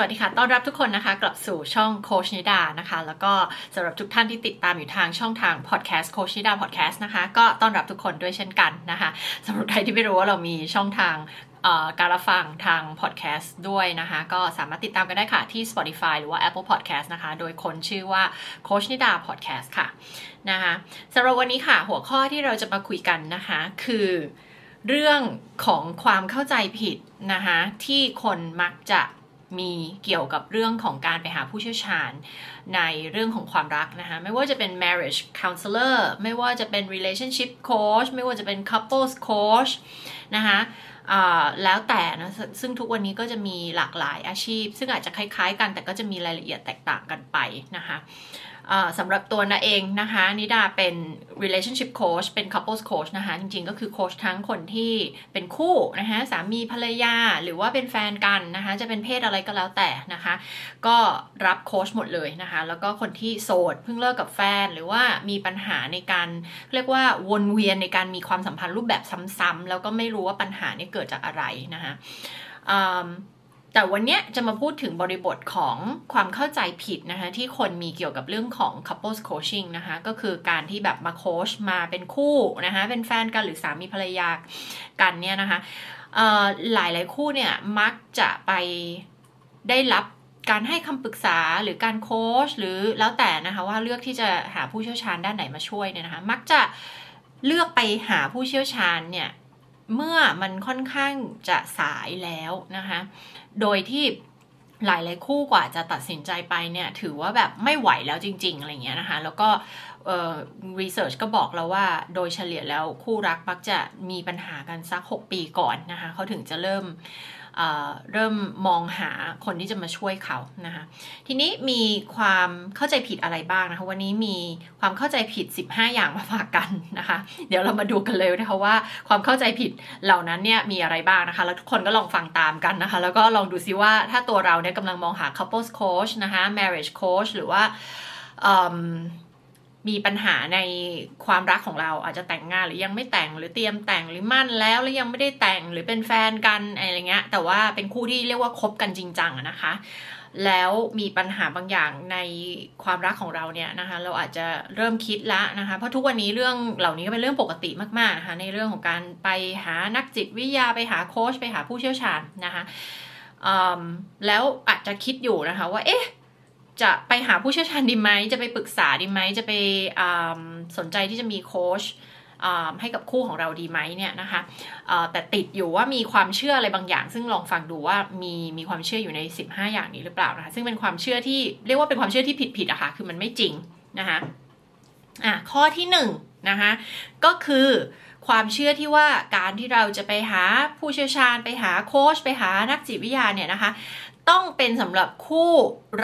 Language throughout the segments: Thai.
สวัสดีค่ะ ต้อนรับทุกคนนะคะ กลับสู่ช่องโค้ชนิดานะคะ แล้วก็สำหรับทุกท่านที่ติดตามอยู่ทางช่องทางพอดแคสต์โค้ชนิดาพอดแคสต์นะคะ ก็ต้อนรับทุกคนด้วยเช่นกันนะคะสำหรับใครที่ไม่รู้ว่าเรามีช่องทางการรับฟังทางพอดแคสต์ด้วยนะคะ ก็สามารถติดตามกันได้ค่ะ ที่ Spotify หรือว่า Apple Podcast นะคะ โดยค้นชื่อว่าโค้ชนิดาพอดแคสต์ค่ะนะคะสำหรับวันนี้ค่ะหัวข้อที่เราจะมาคุยกันนะคะ คือเรื่องของความเข้าใจผิดนะคะที่คนมักจะ มีเกี่ยวกับเรื่องของการไปหาผู้เชี่ยวชาญในเรื่องของความรักนะคะ ไม่ว่าจะเป็น marriage counselor ไม่ว่าจะเป็น relationship coach ไม่ว่าจะเป็น couples coach นะคะแล้วแต่นะซึ่งทุกวันนี้ก็จะมีหลากหลายอาชีพ ซึ่งอาจจะคล้ายๆกันแต่ก็จะมีรายละเอียดแตกต่างกันไปนะคะ สำหรับตัวนาเองนะคะนิดาเป็น relationship coach เป็น couples coach นะคะ จริงๆ ก็คือโค้ชทั้งคนที่เป็นคู่นะคะสามีภรรยาหรือว่าเป็นแฟนกันนะคะจะเป็นเพศอะไรก็แล้วแต่นะคะ ก็รับโค้ชหมดเลยนะคะ แล้วก็คนที่โสดเพิ่งเลิกกับแฟน หรือว่ามีปัญหาในการเรียกว่าวนเวียนในการมีความสัมพันธ์รูปแบบซ้ำๆแล้วก็ไม่รู้ว่าปัญหานี้เกิดจากอะไรนะคะ แต่วันนี้จะมาพูดถึงบริบทของความเข้าใจผิดนะคะ ที่คนมีเกี่ยวกับเรื่องของ couples coaching นะคะ ก็คือการที่แบบมาโค้ชมาเป็นคู่นะคะ เป็นแฟนกันหรือสามีภรรยากันเนี่ยนะคะหลายหลายคู่เนี่ยมักจะไปได้รับการให้คำปรึกษาหรือการโค้ชหรือแล้วแต่นะคะว่าเลือกที่จะหาผู้เชี่ยวชาญด้านไหนมาช่วยเนี่ยนะคะ มักจะเลือกไปหาผู้เชี่ยวชาญเนี่ย เมื่อมันค่อนข้างจะสายแล้วนะคะ โดยที่หลายหลายคู่กว่าจะตัดสินใจไปเนี่ยถือว่าแบบไม่ไหวแล้วจริง ๆ อะไรเงี้ยนะคะ แล้วก็รีเสิร์ชก็บอกแล้วว่าโดยเฉลี่ยแล้วคู่รักมักจะมีปัญหากันสัก 6 ปีก่อนนะคะเขาถึงจะเริ่ม เริ่มมองหาคนที่จะมาช่วยเขานะคะทีนี้มีความเข้าใจผิดอะไรบ้างนะคะวันนี้มีความเข้าใจผิด 15 อย่างมาฝากกันนะคะ เดี๋ยวเรามาดูกันเลยนะคะว่าความเข้าใจผิดเหล่านั้นเนี่ยมีอะไรบ้างนะคะ แล้วทุกคนก็ลองฟังตามกันนะคะ แล้วก็ลองดูซิว่าถ้าตัวเราเนี่ยกำลังมองหา couples coach นะคะ marriage coach หรือว่า มีปัญหาในความรักของเราอาจจะแต่งงานหรือยังไม่แต่งหรือเตรียมแต่งหรือมั่นแล้วหรือยังไม่ได้แต่งหรือเป็นแฟนกันอะไรเงี้ย แต่ว่าเป็นคู่ที่เรียกว่าคบกันจริงจังนะคะ แล้วมีปัญหาบางอย่างในความรักของเราเนี่ยนะคะ เราอาจจะเริ่มคิดละนะคะ เพราะทุกวันนี้เรื่องเหล่านี้ก็เป็นเรื่องปกติมากๆนะคะในเรื่องของการไปหานักจิตวิทยาไปหาโค้ชไปหาผู้เชี่ยวชาญนะคะแล้วอาจจะคิดอยู่นะคะว่าเอ๊ะ จะไปหาผู้เชี่ยวชาญดีไหม จะไปปรึกษาดีไหม จะไปสนใจที่จะมีโค้ชให้กับคู่ของเราดีไหมเนี่ยนะคะแต่ติดอยู่ว่ามีความเชื่ออะไรบางอย่าง ซึ่งลองฟังดูว่ามีมีความเชื่ออยู่ใน 15 อย่างนี้หรือเปล่านะคะซึ่งเป็นความเชื่อที่เรียกว่าเป็นความเชื่อที่ผิดผิดอะคะ่ะคือมันไม่จริงนะคะอะข้อที่1นนะคะก็คือความเชื่อที่ว่าการที่เราจะไปหาผู้เชี่ยวชาญ ไปหาโค้ชไปหานักจิตวิทยาเนี่ยนะคะ ต้องเป็นสำหรับคู่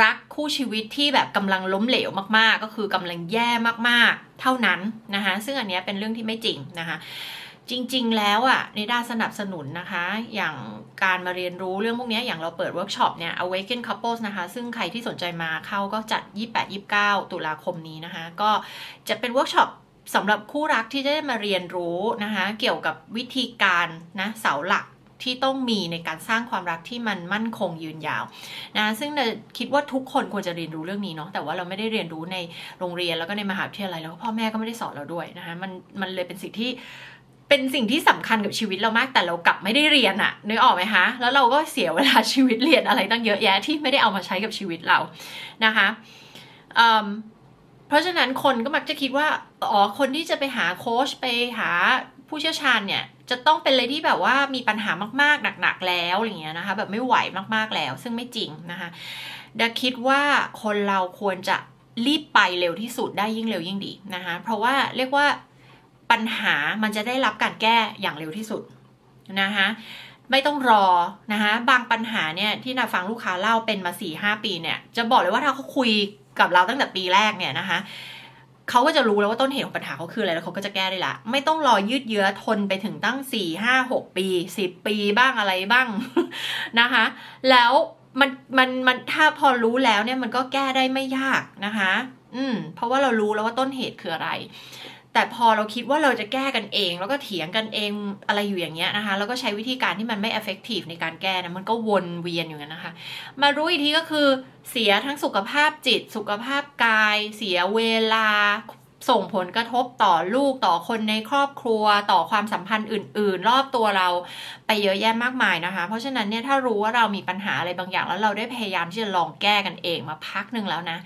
รักคู่ชีวิตที่แบบกำลังล้มเหลวมากๆ ก็คือกำลังแย่มากๆ เท่านั้นนะคะ ซึ่งอันนี้เป็นเรื่องที่ไม่จริงนะคะจริง ๆ แล้วอะในด้านสนับสนุนนะคะ อย่างการมาเรียนรู้เรื่องพวกนี้อย่างเราเปิดเวิร์กช็อปเนี่ย Awaken Couples นะคะ ซึ่งใครที่สนใจมาเข้าก็จัด 28-29 ตุลาคมนี้นะคะ ก็จะเป็นเวิร์กช็อปสำหรับคู่รักที่จะได้มาเรียนรู้นะคะ เกี่ยวกับวิธีการนะเสาหลัก ที่ต้องมีในการสร้างความรักที่มันมั่นคงยืนยาวนะซึ่งคิดว่าทุกคนควรจะเรียนรู้เรื่องนี้เนาะแต่ว่าเราไม่ได้เรียนรู้ในโรงเรียนแล้วก็ในมหาวิทยาลัยแล้วพ่อแม่ก็ไม่ได้สอนเราด้วยนะคะมันมันเลยเป็นสิ่งที่เป็นสิ่งที่สำคัญกับชีวิตเรามากแต่เรากลับไม่ได้เรียนอะนึกออกไหมคะแล้วเราก็เสียเวลาชีวิตเรียนอะไรตั้งเยอะแยะที่ไม่ได้เอามาใช้กับชีวิตเรานะคะเพราะฉะนั้นคนก็มักจะคิดว่าอ๋อคนที่จะไปหาโค้ชไปหาผู้เชี่ยวชาญเนี่ย จะต้องเป็นเลยที่แบบว่ามีปัญหามากๆหนักๆแล้วอย่างเงี้ยนะคะ แบบไม่ไหวมากๆแล้ว ซึ่งไม่จริงนะคะดาคิดว่าคนเราควรจะรีบไปเร็วที่สุดได้ยิ่งเร็วยิ่งดีนะคะ เพราะว่าเรียกว่าปัญหามันจะได้รับการแก้อย่างเร็วที่สุดนะคะไม่ต้องรอนะคะบางปัญหาเนี่ยที่นาฟังลูกค้าเล่าเป็นมาสี่ห้าปีเนี่ยจะบอกเลยว่าถ้าเขาคุยกับเราตั้งแต่ปีแรกเนี่ยนะคะ เขาก็จะรู้แล้วว่าต้นเหตุของปัญหาเขาคืออะไรแล้วเขาก็จะแก้ได้ละ ไม่ต้องรอยืดเยื้อทนไปถึงตั้งสี่ห้าหกปีสิบปีบ้างอะไรบ้างนะคะ แล้วมันมันมันถ้าพอรู้แล้วเนี่ยมันก็แก้ได้ไม่ยากนะคะ อืมเพราะว่าเรารู้แล้วว่าต้นเหตุคืออะไร แต่พอเราคิดว่าเราจะแก้กันเอง แล้วก็เถียงกันเองอะไรอยู่อย่างเงี้ยนะคะ แล้วก็ใช้วิธีการที่มันไม่ effective ในการแก้นะมันก็วนเวียนอยู่กันนะคะ มารู้อีกทีก็คือเสียทั้งสุขภาพจิต สุขภาพกาย เสียเวลา ส่งผลกระทบต่อลูกต่อคนในครอบครัว ต่อความสัมพันธ์อื่น ๆ รอบตัวเราไปเยอะแยะมากมายนะคะ เพราะฉะนั้นเนี่ยถ้ารู้ว่าเรามีปัญหาอะไรบางอย่าง แล้วเราได้พยายามที่จะลองแก้กันเองมาพักหนึ่งแล้วนะ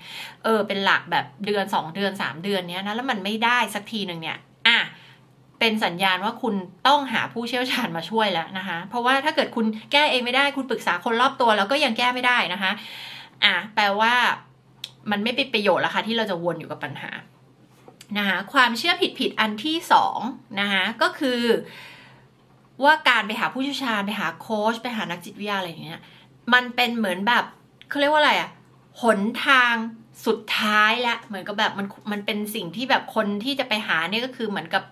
เออเป็นหลักแบบเดือน 2 เดือน 3 เดือนเนี้ยนะแล้วมันไม่ได้สักทีหนึ่งเนี่ยอะเป็นสัญญาณว่าคุณต้องหาผู้เชี่ยวชาญมาช่วยแล้วนะคะ เพราะว่าถ้าเกิดคุณแก้เองไม่ได้คุณปรึกษาคนรอบตัว แล้วก็ยังแก้ไม่ได้นะคะ อะแปลว่ามันไม่เป็นประโยชน์แล้วค่ะที่เราจะวนอยู่กับปัญหา นะคะความเชื่อผิดผิดอันที่สองนะคะก็คือว่าการไปหาผู้เชี่ยวชาญไปหาโค้ชไปหานักจิตวิทยาอะไรอย่างเงี้ยมันเป็นเหมือนแบบเขาเรียกว่าอะไรอะหนทางสุดท้ายล้วเหมือนกับแบบมันมันเป็นสิ่งที่แบบคนที่จะไปหาเนี่ยก็คือเหมือนกับ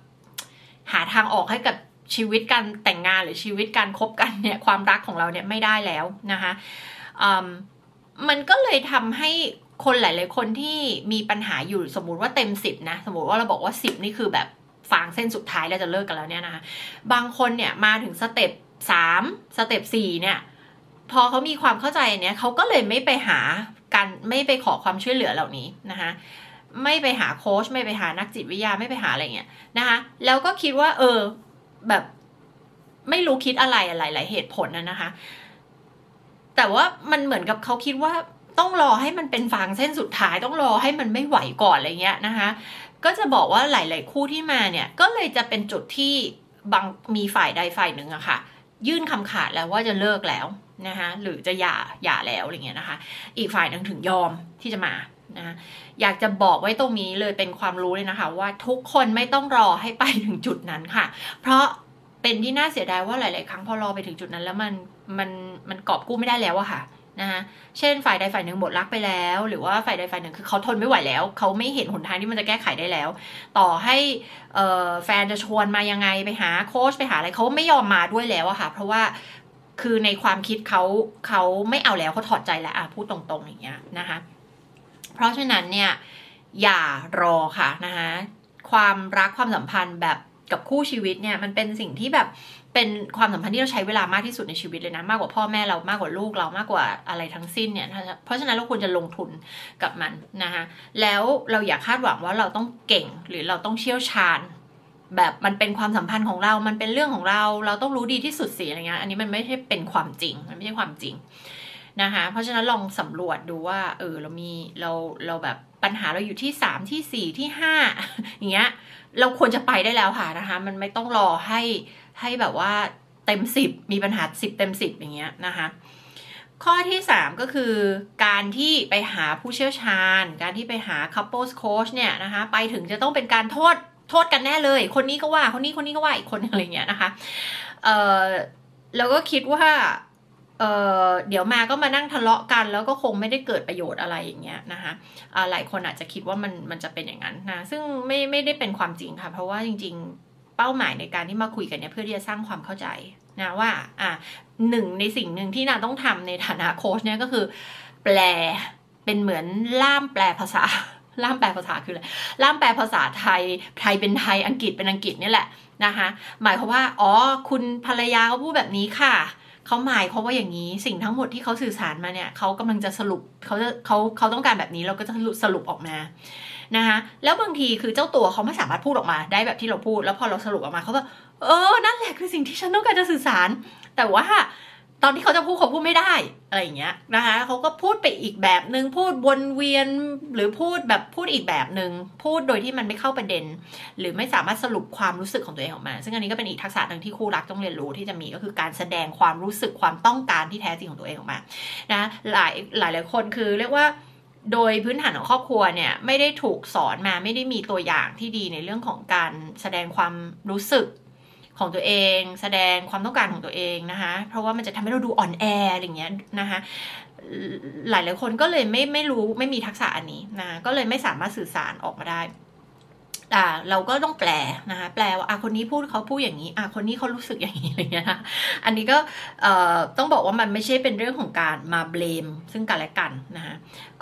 หาทางออกให้กับชีวิตการแต่งงานหรือชีวิตการคบกันเนี่ยความรักของเราเนี่ยไม่ได้แล้วนะคะมันก็เลยทำให้ คนหลาย ๆ คนที่มีปัญหาอยู่สมมุติว่าเต็มสิบนะ สมมติว่าเราบอกว่าสิบนี่คือแบบฟางเส้นสุดท้ายแล้วจะเลิกกันแล้วเนี่ยนะคะบางคนเนี่ยมาถึงสเต็ปสามสเต็ปสี่เนี่ยพอเขามีความเข้าใจเนี้ยเขาก็เลยไม่ไปหาการไม่ไปขอความช่วยเหลือเหล่านี้นะคะไม่ไปหาโค้ชไม่ไปหานักจิตวิทยาไม่ไปหาอะไรเงี้ยนะคะแล้วก็คิดว่า เออแบบไม่รู้คิดอะไรอะไรหลายเหตุผลนะนะคะ แต่ว่ามันเหมือนกับเขาคิดว่า ต้องรอให้มันเป็นฟางเส้นสุดท้ายต้องรอให้มันไม่ไหวก่อนอะไรเงี้ยนะคะ ก็จะบอกว่าหลาย ๆ คู่ที่มาเนี่ยก็เลยจะเป็นจุดที่บางมีฝ่ายใดฝ่ายหนึ่งอะค่ะ ยื่นคำขาดแล้วว่าจะเลิกแล้วนะคะหรือจะหย่าหย่าแล้วอะไรเงี้ยนะคะ อีกฝ่ายหนึ่งถึงยอมที่จะมานะอยากจะบอกไว้ตรงนี้เลยเป็นความรู้เลยนะคะ ว่าทุกคนไม่ต้องรอให้ไปถึงจุดนั้นค่ะ เพราะเป็นที่น่าเสียดายว่าหลาย ๆ ครั้งพอรอไปถึงจุดนั้น แล้วมันมันมันกอบกู้ไม่ได้แล้วอะค่ะ นะคะเช่นฝ่ายใดฝ่ายหนึ่งหมดรักไปแล้ว หรือว่าฝ่ายใดฝ่ายหนึ่งคือเขาทนไม่ไหวแล้ว เขาไม่เห็นหนทางที่มันจะแก้ไขได้แล้ว ต่อให้แฟนจะชวนมายังไงไปหาโค้ชไปหาอะไรเขาไม่ยอมมาด้วยแล้วอะค่ะ เพราะว่าคือในความคิดเขาเขาไม่เอาแล้วเขาถอดใจแล้วอะพูดตรงๆอย่างเงี้ยนะคะเพราะฉะนั้นเนี่ยอย่ารอค่ะนะคะความรักความสัมพันธ์แบบกับคู่ชีวิตเนี่ยมันเป็นสิ่งที่แบบ เป็นความสัมพันธ์ที่เราใช้เวลามากที่สุดในชีวิตเลยนะ มากกว่าพ่อแม่เรามากกว่าลูกเรามากกว่าอะไรทั้งสิ้นเนี่ยเพราะฉะนั้นเราควรจะลงทุนกับมันนะคะแล้วเราอย่าคาดหวังว่าเราต้องเก่งหรือเราต้องเชี่ยวชาญ แบบมันเป็นความสัมพันธ์ของเรา มันเป็นเรื่องของเรา เราต้องรู้ดีที่สุดสิอะไรเงี้ยอันนี้มันไม่ใช่เป็นความจริง มันไม่ใช่ความจริง นะคะเพราะฉะนั้นลองสำรวจดูว่า เออเรามีเราเราแบบปัญหาเราอยู่ที่สามที่สี่ที่ห้าอย่างเงี้ยเราควรจะไปได้แล้วค่ะนะคะ มันไม่ต้องรอให้ให้แบบว่าเต็มสิบมีปัญหาสิบเต็มสิบอย่างเงี้ยนะคะข้อที่สามก็คือการที่ไปหาผู้เชี่ยวชาญ การที่ไปหา couples coach เนี่ยนะคะไปถึงจะต้องเป็นการโทษโทษกันแน่เลย คนนี้ก็ว่าคนนี้คนนี้ก็ว่าอีกคนอะไรเงี้ยนะคะเออแล้วก็คิดว่า เออเดี๋ยวมาก็มานั่งทะเลาะกัน แล้วก็คงไม่ได้เกิดประโยชน์อะไรอย่างเงี้ยนะคะหลายคนอาจจะคิดว่ามันมันจะเป็นอย่างนั้นนะซึ่งไม่ไม่ได้เป็นความจริงค่ะ เพราะว่าจริง ๆ เป้าหมายในการที่มาคุยกันเนี่ยเพื่อที่จะสร้างความเข้าใจนะว่าอะหนึ่งในสิ่งหนึ่งที่นาต้องทำในฐานะโค้ชเนี่ยก็คือ แปลเป็นเหมือนล่ามแปลภาษาล่ามแปลภาษาคืออะไรล่ามแปลภาษาไทย ไทยเป็นไทย อังกฤษเป็นอังกฤษนี่แหละนะคะ หมายความว่า อ๋อ คุณภรรยาเขาพูดแบบนี้ค่ะ เขาหมายเขาว่าอย่างนี้สิ่งทั้งหมดที่เขาสื่อสารมาเนี่ยเขากำลังจะสรุปเขาจะเขาเขาต้องการแบบนี้เราก็จะสรุปออกมานะคะแล้วบางทีคือเจ้าตัวเขาไม่สามารถพูดออกมา ได้แบบที่เราพูด แล้วพอเราสรุปออกมาเขาก็เออนั่นแหละคือสิ่งที่ฉันต้องการจะสื่อสาร แต่ว่า ตอนที่เขาจะพูดเขาพูดไม่ได้อะไรอย่างเงี้ยนะคะเขาก็พูดไปอีกแบบหนึ่งพูดวนเวียนหรือพูดแบบพูดอีกแบบหนึ่งพูดโดยที่มันไม่เข้าประเด็น หรือไม่สามารถสรุปความรู้สึกของตัวเองออกมา ซึ่งอันนี้ก็เป็นอีกทักษะหนึ่งที่คู่รักต้องเรียนรู้ที่จะมีก็คือการแสดงความรู้สึกความต้องการที่แท้จริงของตัวเองออกมานะหลายหลายหลายคนคือเรียกว่าโดยพื้นฐานของครอบครัวเนี่ยไม่ได้ถูกสอนมาไม่ได้มีตัวอย่างที่ดีในเรื่องของการแสดงความรู้สึก ของตัวเอง แสดงความต้องการของตัวเองนะคะ เพราะว่ามันจะทำให้เราดูอ่อนแออะไรเงี้ยนะคะหลายหลายคนก็เลยไม่ไม่รู้ไม่มีทักษะอันนี้นะก็เลยไม่สามารถสื่อสารออกมาได้อ่าเราก็ต้องแปลนะคะแปลว่าอะคนนี้พูดเขาพูดอย่างนี้อะคนนี้เขารู้สึกอย่างนี้อะไรเงี้ยนะอันนี้ก็เอ่อต้องบอกว่ามันไม่ใช่เป็นเรื่องของการมาเบลมซึ่งกันและกันนะคะ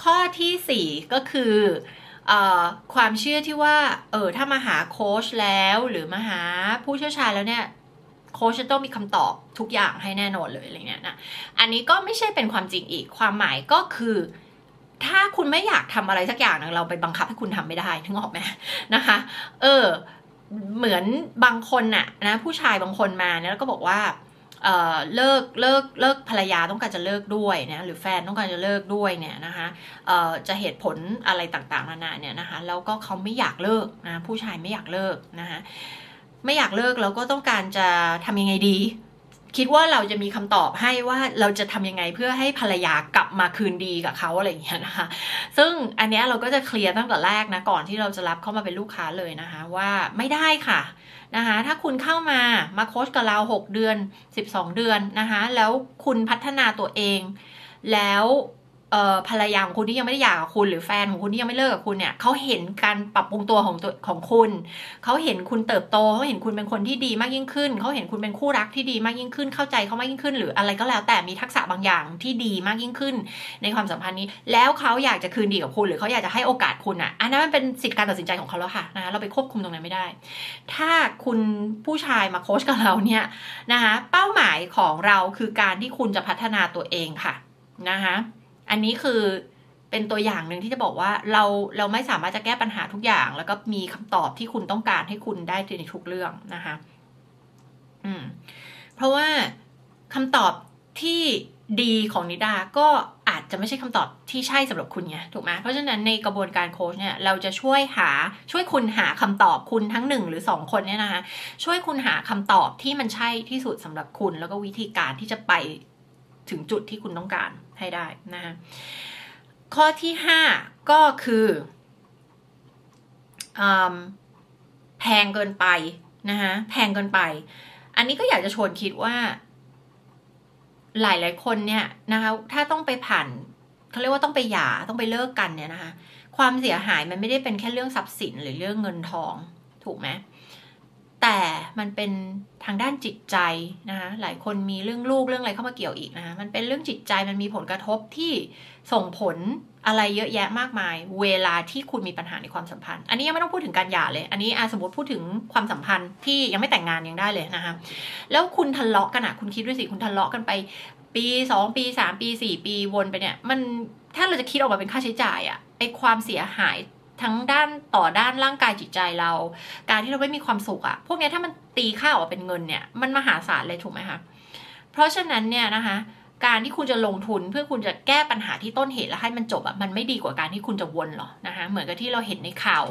ข้อที่สี่ก็คือ ความเชื่อที่ว่าเออถ้ามาหาโค้ชแล้วหรือมาหาผู้เชี่ยวชาญแล้วเนี่ยโค้ชจะต้องมีคำตอบทุกอย่างให้แน่นอนเลยอะไรเงี้ยนะอันนี้ก็ไม่ใช่เป็นความจริงอีก ความหมายก็คือ ถ้าคุณไม่อยากทำอะไรสักอย่างเราไปบังคับให้คุณทำไม่ได้ถึงออกไหมนะคะ เออ เหมือนบางคนน่ะนะผู้ชายบางคนมาเนี่ยแล้วก็บอกว่า เเลิกเลิกเลิกภรรยาต้องการจะเลิกด้วยนะหรือแฟนต้องการจะเลิกด้วยเนี่ยนะคะจะเหตุผลอะไรต่างๆนานาเนี่ยนะคะแล้วก็เขาไม่อยากเลิกนะผู้ชายไม่อยากเลิกนะคะไม่อยากเลิกแล้วก็ต้องการจะทำยังไงดี คิดว่าเราจะมีคำตอบให้ว่าเราจะทำยังไงเพื่อให้ภรรยากลับมาคืนดีกับเขาอะไรอย่างเงี้ยนะคะซึ่งอันนี้เราก็จะเคลียร์ตั้งแต่แรกนะก่อนที่เราจะรับเข้ามาเป็นลูกค้าเลยนะคะว่าไม่ได้ค่ะ นะคะถ้าคุณเข้ามามาโค้ชกับเรา 6 เดือน 12 เดือนนะคะแล้วคุณพัฒนาตัวเอง แล้ว ภรรยาของคุณที่ยังไม่ได้หย่ากับคุณ หรือแฟนของคุณที่ยังไม่เลิกกับคุณเนี่ยเขาเห็นการปรับปรุงตัวของตัวของคุณเขาเห็นคุณเติบโตเขาเห็นคุณเป็นคนที่ดีมากยิ่งขึ้นเขาเห็นคุณเป็นคู่รักที่ดีมากยิ่งขึ้น เข้าใจเขามากยิ่งขึ้น หรืออะไรก็แล้วแต่มีทักษะบางอย่างที่ดีมากยิ่งขึ้น ในความสัมพันธ์นี้ แล้วเขาอยากจะคืนดีกับคุณ หรือเขาอยากจะให้โอกาสคุณอะอันนั้นมันเป็นสิทธิการตัดสินใจของเขาแล้วค่ะนะคะเราไปควบคุมตรงนั้นไม่ได้ ถ้าคุณผู้ชายมาโค้ชกับเราเนี่ยนะคะเป้าหมายของเราคือการที่คุณจะพัฒนาตัวเองค่ะนะคะ อันนี้คือเป็นตัวอย่างหนึ่งที่จะบอกว่าเราเราไม่สามารถจะแก้ปัญหาทุกอย่าง แล้วก็มีคำตอบที่คุณต้องการให้คุณได้ในทุกเรื่องนะคะ อืม เพราะว่าคำตอบที่ดีของนิดาก็อาจจะไม่ใช่คำตอบที่ใช่สำหรับคุณไงถูกไหมเพราะฉะนั้นในกระบวนการโค้ชเนี่ยเราจะช่วยหาช่วยคุณหาคำตอบคุณทั้งหนึ่งหรือสองคนเนี่ยนะคะช่วยคุณหาคำตอบที่มันใช่ที่สุดสำหรับคุณ แล้วก็วิธีการที่จะไปถึงจุดที่คุณต้องการ ให้ได้นะคะข้อที่ห้าก็คืออแพงเกินไปนะคะแพงเกินไป อันนี้ก็อยากจะชวนคิดว่า หลายหลายคนเนี่ยนะคะถ้าต้องไปผ่านเขาเรียกว่าต้องไปหย่าต้องไปเลิกกันเนี่ยนะคะความเสียหายมันไม่ได้เป็นแค่เรื่องทรัพย์สินหรือเรื่องเงินทองถูกไหม แต่มันเป็นทางด้านจิตใจนะคะหลายคนมีเรื่องลูกเรื่องอะไรเข้ามาเกี่ยวอีกนะคะมันเป็นเรื่องจิตใจมันมีผลกระทบที่ส่งผลอะไรเยอะแยะมากมาย เวลาที่คุณมีปัญหาในความสัมพันธ์ อันนี้ยังไม่ต้องพูดถึงการหย่าเลย อันนี้อาสมมติพูดถึงความสัมพันธ์ที่ยังไม่แต่งงานยังได้เลยนะคะแล้วคุณทะเลาะกันอะคุณคิดด้วยสิคุณทะเลาะกันไป ปีสองปีสามปีสี่ปีวนไปเนี่ย มันถ้าเราจะคิดออกมาเป็นค่าใช้จ่ายอะไอความเสียหาย ทั้งด้านต่อด้านร่างกายจิตใจเรา การที่เราไม่มีความสุขอะพวกนี้ถ้ามันตีค่าออกมาเป็นเงินเนี่ยมันมหาศาลเลยถูกไหมคะเพราะฉะนั้นเนี่ยนะคะการที่คุณจะลงทุนเพื่อคุณจะแก้ปัญหาที่ต้นเหตุแล้วให้มันจบอะมันไม่ดีกว่าการที่คุณจะวนหรอนะคะเหมือนกับที่เราเห็นในข่าว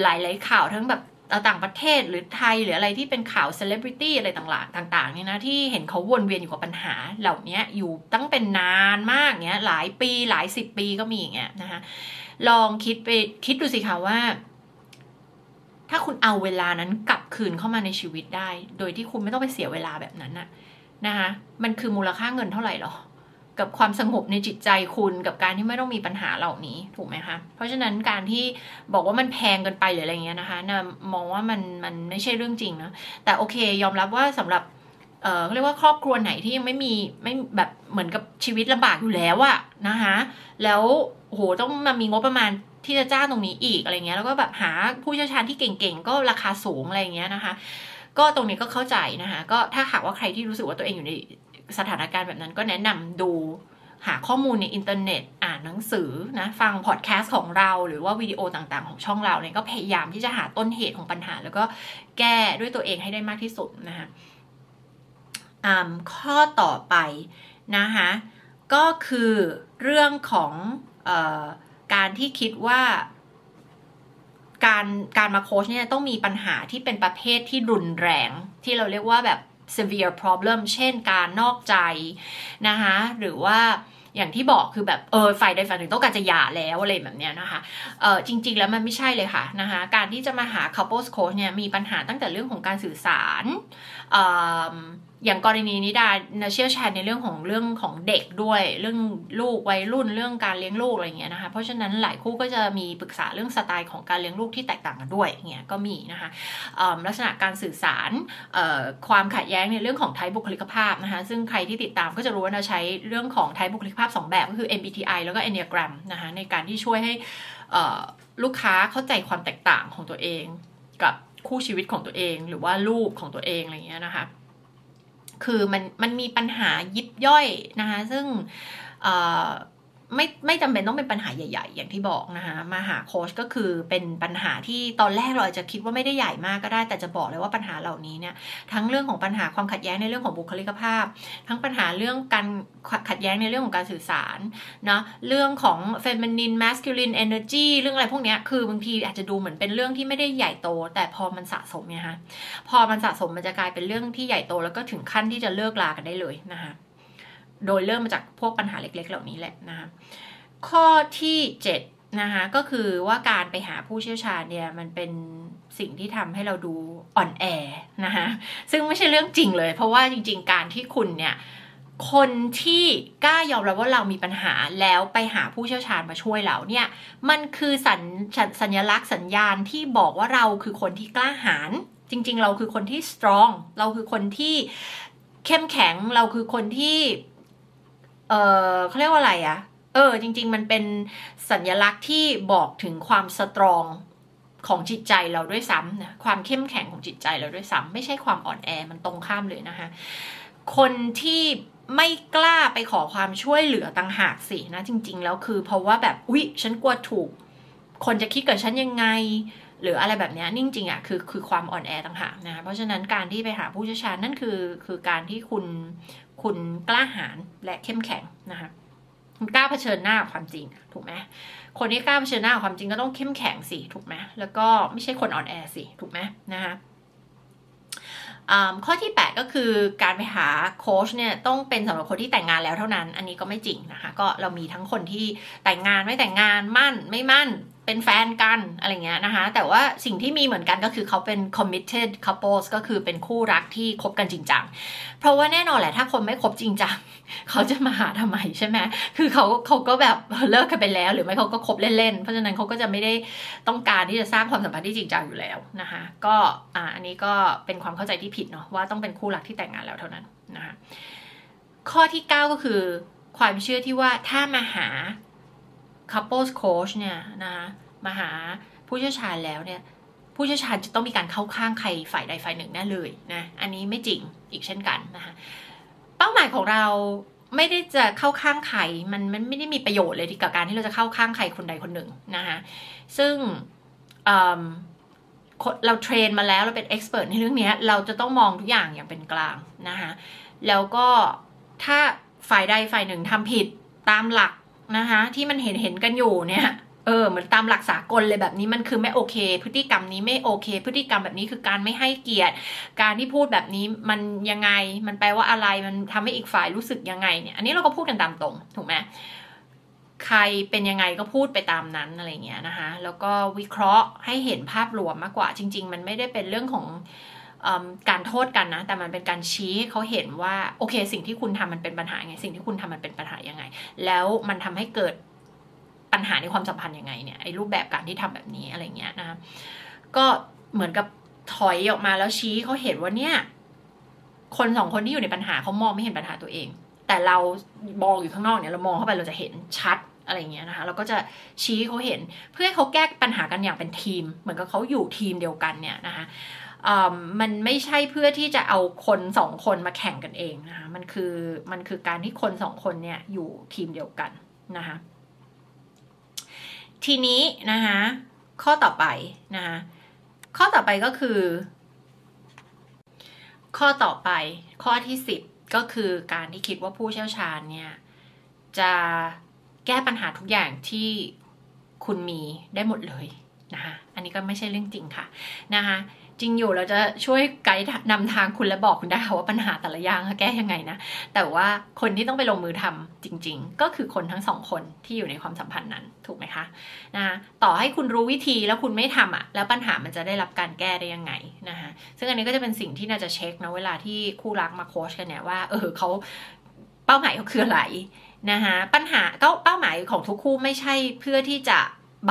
หลาย ๆ ข่าวทั้งแบบต่างประเทศหรือไทยหรืออะไรที่เป็นข่าวเซเลบริตี้อะไรต่างๆต่างๆเนี่ยนะที่เห็นเขาวนเวียนอยู่กับปัญหาเหล่านี้อยู่ตั้งเป็นนานมากเนี้ยหลายปีหลายสิบปีก็มีอย่างเงี้ยนะคะ ลองคิดไปคิดดูสิคะว่า ถ้าคุณเอาเวลานั้นกลับคืนเข้ามาในชีวิตได้ โดยที่คุณไม่ต้องไปเสียเวลาแบบนั้นน่ะนะคะมันคือมูลค่าเงินเท่าไหร่หรอ กับความสงบในจิตใจคุณกับการที่ไม่ต้องมีปัญหาเหล่านี้ถูกไหมคะเพราะฉะนั้นการที่บอกว่ามันแพงเกินไปหรืออะไรเงี้ยนะคะนะมองว่ามันมันไม่ใช่เรื่องจริงนะแต่โอเค ยอมรับว่าสำหรับ เออเรียกว่าครอบครัวไหนที่ยังไม่มีไม่แบบเหมือนกับชีวิตลำบากอยู่แล้วอะนะคะแล้วโหต้องมามีงบประมาณที่จะจ้างตรงนี้อีกอะไรเงี้ยแล้วก็แบบหาผู้เชี่ยวชาญที่เก่งๆ ก็ราคาสูงอะไรเงี้ยนะคะ ก็ตรงนี้ก็เข้าใจนะคะก็ถ้าหากว่าใครที่รู้สึกว่าตัวเองอยู่ในสถานการณ์แบบนั้นก็แนะนำดูหาข้อมูลในอินเทอร์เน็ตอ่านหนังสือนะฟังพอดแคสต์ของเราหรือว่าวิดีโอต่างๆ ของช่องเราเนี่ยก็พยายามที่จะหาต้นเหตุของปัญหา แล้วก็แก้ด้วยตัวเองให้ได้มากที่สุดนะคะ ข้อต่อไปนะคะก็คือเรื่องของออการที่คิดว่า การการมาโค้ชเนี่ยต้องมีปัญหาที่เป็นประเภทที่รุนแรง ที่เราเรียกว่าแบบ severe problem เช่นการนอกใจนะคะหรือว่าอย่างที่บอกคือแบบเออฝ่ายใดฝ่ายหนึ่งต้องการจะหย่าแล้วอะไรแบบเนี้ยนะคะเออจริง ๆ แล้วมันไม่ใช่เลยค่ะนะคะการที่จะมาหา couples coach เนี่ยมีปัญหาตั้งแต่เรื่องของการสื่อสารอ อย่างกรณีนี้ดาเชี่ยวชาญในเรื่องของเรื่องของเด็กด้วย เรื่องลูกวัยรุ่นเรื่องการเลี้ยงลูกอะไรเงี้ยนะคะ เพราะฉะนั้นหลายคู่ก็จะมีปรึกษาเรื่องสไตล์ของการเลี้ยงลูกที่แตกต่างกันด้วยเงี้ยก็มีนะคะลักษณะการสื่อสารความขัดแย้งในเรื่องของไทป์บุคลิกภาพนะคะซึ่งใครที่ติดตามก็จะรู้ว่าเราใช้เรื่องของไทป์บุคลิกภาพ 2 แบบก็คือ MBTI แล้วก็ Enneagram นะคะในการที่ช่วยให้ลูกค้าเข้าใจความแตกต่างของตัวเอง กับคู่ชีวิตของตัวเอง หรือว่าลูกของตัวเองอะไรเงี้ยนะคะ คือมันมันมีปัญหายิบย่อยนะคะ ซึ่ง ไม่ไม่จำเป็นต้องเป็นปัญหาใหญ่ๆ อย่างที่บอกนะคะมาหาโค้ชก็คือเป็นปัญหาที่ตอนแรกเราอาจจะคิดว่าไม่ได้ใหญ่มากก็ได้ แต่จะบอกเลยว่าปัญหาเหล่านี้เนี่ยทั้งเรื่องของปัญหาความขัดแย้งในเรื่องของบุคลิกภาพ ทั้งปัญหาเรื่องการขัดแย้งในเรื่องของการสื่อสารเนาะเรื่องของ feminine masculine energy เรื่องอะไรพวกนี้คือบางทีอาจจะดูเหมือนเป็นเรื่องที่ไม่ได้ใหญ่โต แต่พอมันสะสมเนี่ยฮะพอมันสะสมมันจะกลายเป็นเรื่องที่ใหญ่โตแล้วก็ถึงขั้นที่จะเลิกลากันได้เลยนะคะ โดยเริ่มมาจากพวกปัญหาเล็กๆ เหล่านี้แหละนะคะข้อที่7นะคะก็คือว่าการไปหาผู้เชี่ยวชาญเนี่ยมันเป็นสิ่งที่ทำให้เราดูอ่อนแอนะคะซึ่งไม่ใช่เรื่องจริงเลย เพราะว่าจริง ๆ การที่คุณเนี่ยคนที่กล้ายอมรับว่าเรามีปัญหาแล้วไปหาผู้เชี่ยวชาญมาช่วยเราเนี่ยมันคือสัญสัญลักษณ์สัญญาณที่บอกว่าเราคือคนที่กล้าหาญจริง ๆ เราคือคนที่ strong เราคือคนที่เข้มแข็งเราคือคนที่ เออเขาเรียกว่าอะไรอะเออ จริง ๆ มันเป็นสัญลักษณ์ที่บอกถึงความสตรองของจิตใจเราด้วยซ้ำนะความเข้มแข็งของจิตใจเราด้วยซ้ำไม่ใช่ความอ่อนแอมันตรงข้ามเลยนะคะคนที่ไม่กล้าไปขอความช่วยเหลือต่างหากสินะจริง ๆ แล้วคือเพราะว่าแบบอุ๊ยฉันกลัวถูก คนจะคิดกับฉันยังไง หรืออะไรแบบนี้นี่จริงอะคือคือความอ่อนแอต่างหากนะคะเพราะฉะนั้นการที่ไปหาผู้เชี่ยวชาญนั่นคือคือการที่คุณคุณกล้าหาญและเข้มแข็งนะคะคุณกล้าเผชิญหน้ากับความจริงถูกไหมคนที่กล้าเผชิญหน้ากับความจริงก็ต้องเข้มแข็งสิถูกไหมแล้วก็ไม่ใช่คนอ่อนแอสิถูกไหมนะคะข้อที่ 8 ก็คือการไปหาโค้ชเนี่ยต้องเป็นสำหรับคนที่แต่งงานแล้วเท่านั้น อันนี้ก็ไม่จริงนะคะ ก็เรามีทั้งคนที่แต่งงานไม่แต่งงานมั่นไม่มั่น เป็นแฟนกันอะไรเงี้ยนะคะ แต่ว่าสิ่งที่มีเหมือนกันก็คือเขาเป็น committed couples ก็คือเป็นคู่รักที่คบกันจริงจัง เพราะว่าแน่นอนแหละถ้าคนไม่คบจริงจังเขาจะมาหาทำไมใช่ไหมคือเขาเขาก็แบบเลิกกันไปแล้ว หรือไม่เขาก็คบเล่นๆ เพราะฉะนั้นเขาก็จะไม่ได้ต้องการที่จะสร้างความสัมพันธ์ที่จริงจังอยู่แล้วนะคะ ก็อ่าอันนี้ก็เป็นความเข้าใจที่ผิดเนาะว่าต้องเป็นคู่รักที่แต่งงานแล้วเท่านั้นนะคะข้อที่ 9 ก็คือ ความเชื่อที่ว่าถ้ามาหา couples coach เนี่ยนะคะมาหาผู้เชี่ยวชาญแล้วเนี่ยผู้เชี่ยวชาญจะต้องมีการเข้าข้างใครฝ่ายใดฝ่ายหนึ่งแน่เลยนะอันนี้ไม่จริงอีกเช่นกันนะคะเป้าหมายของเราไม่ได้จะเข้าข้างใครมันมันไม่ได้มีประโยชน์เลยที่กับการที่เราจะเข้าข้างใครคนใดคนหนึ่งนะคะซึ่งเราเทรนมาแล้วเราเป็นเอ็กซ์เพรสในเรื่องนี้เราจะต้องมองทุกอย่างอย่างเป็นกลางนะคะแล้วก็ถ้าฝ่ายใดฝ่ายหนึ่งทำผิดตามหลัก นะคะ ที่มันเห็นเห็นกันอยู่เนี่ยเออเหมือนตามหลักสากลเลยแบบนี้มันคือไม่โอเค พฤติกรรมนี้ไม่โอเค พฤติกรรมแบบนี้คือการไม่ให้เกียรติ การที่พูดแบบนี้มันยังไงมันแปลว่าอะไรมันทำให้อีกฝ่ายรู้สึกยังไงเนี่ย อันนี้เราก็พูดกันตามตรงถูกไหมใครเป็นยังไงก็พูดไปตามนั้นอะไรเงี้ยนะคะแล้วก็วิเคราะห์ให้เห็นภาพรวมมากกว่าจริง ๆ มันไม่ได้เป็นเรื่องของ การโทษกันนะ แต่มันเป็นการชี้เขาเห็นว่าโอเค สิ่งที่คุณทำมันเป็นปัญหาไง สิ่งที่คุณทำมันเป็นปัญหายังไง แล้วมันทำให้เกิดปัญหาในความสัมพันธ์ยังไงเนี่ยไอ้รูปแบบการที่ทำแบบนี้อะไรเงี้ยนะคะก็เหมือนกับถอยออกมาแล้วชี้เขาเห็นว่าเนี่ย คนสองคนที่อยู่ในปัญหาเขามองไม่เห็นปัญหาตัวเอง แต่เรามองอยู่ข้างนอกเนี่ยเรามองเข้าไปเราจะเห็นชัดอะไรเงี้ยนะคะเราก็จะชี้เขาเห็นเพื่อให้เขาแก้ปัญหากันอย่างเป็นทีม เหมือนกับเขาอยู่ทีมเดียวกันเนี่ยนะคะ มันไม่ใช่เพื่อที่จะเอาคนสองคนมาแข่งกันเองนะคะมันคือมันคือการที่คนสองคนเนี่ยอยู่ทีมเดียวกันนะคะทีนี้นะคะข้อต่อไปนะคะข้อต่อไปก็คือ ข้อต่อไปข้อที่สิบก็คือการที่คิดว่าผู้เชี่ยวชาญเนี่ยจะแก้ปัญหาทุกอย่างที่คุณมีได้หมดเลยนะคะอันนี้ก็ไม่ใช่เรื่องจริงค่ะนะคะ จริงอยู่เราจะช่วยไกด์นำทางคุณและบอกคุณได้ค่ะว่าปัญหาแต่ละอย่างแก้ยังไงนะ แต่ว่าคนที่ต้องไปลงมือทำจริง ๆ ก็คือคนทั้งสองคนที่อยู่ในความสัมพันธ์นั้นถูกไหมคะนะต่อให้คุณรู้วิธีแล้วคุณไม่ทำอะแล้วปัญหามันจะได้รับการแก้ได้ยังไงนะคะซึ่งอันนี้ก็จะเป็นสิ่งที่น่าจะเช็คนะเวลาที่คู่รักมาโค้ชกันเนี่ยว่าเออเขาเป้าหมายเขาคืออะไรนะคะปัญหาก็เป้าหมายของทุกคู่ไม่ใช่เพื่อที่จะ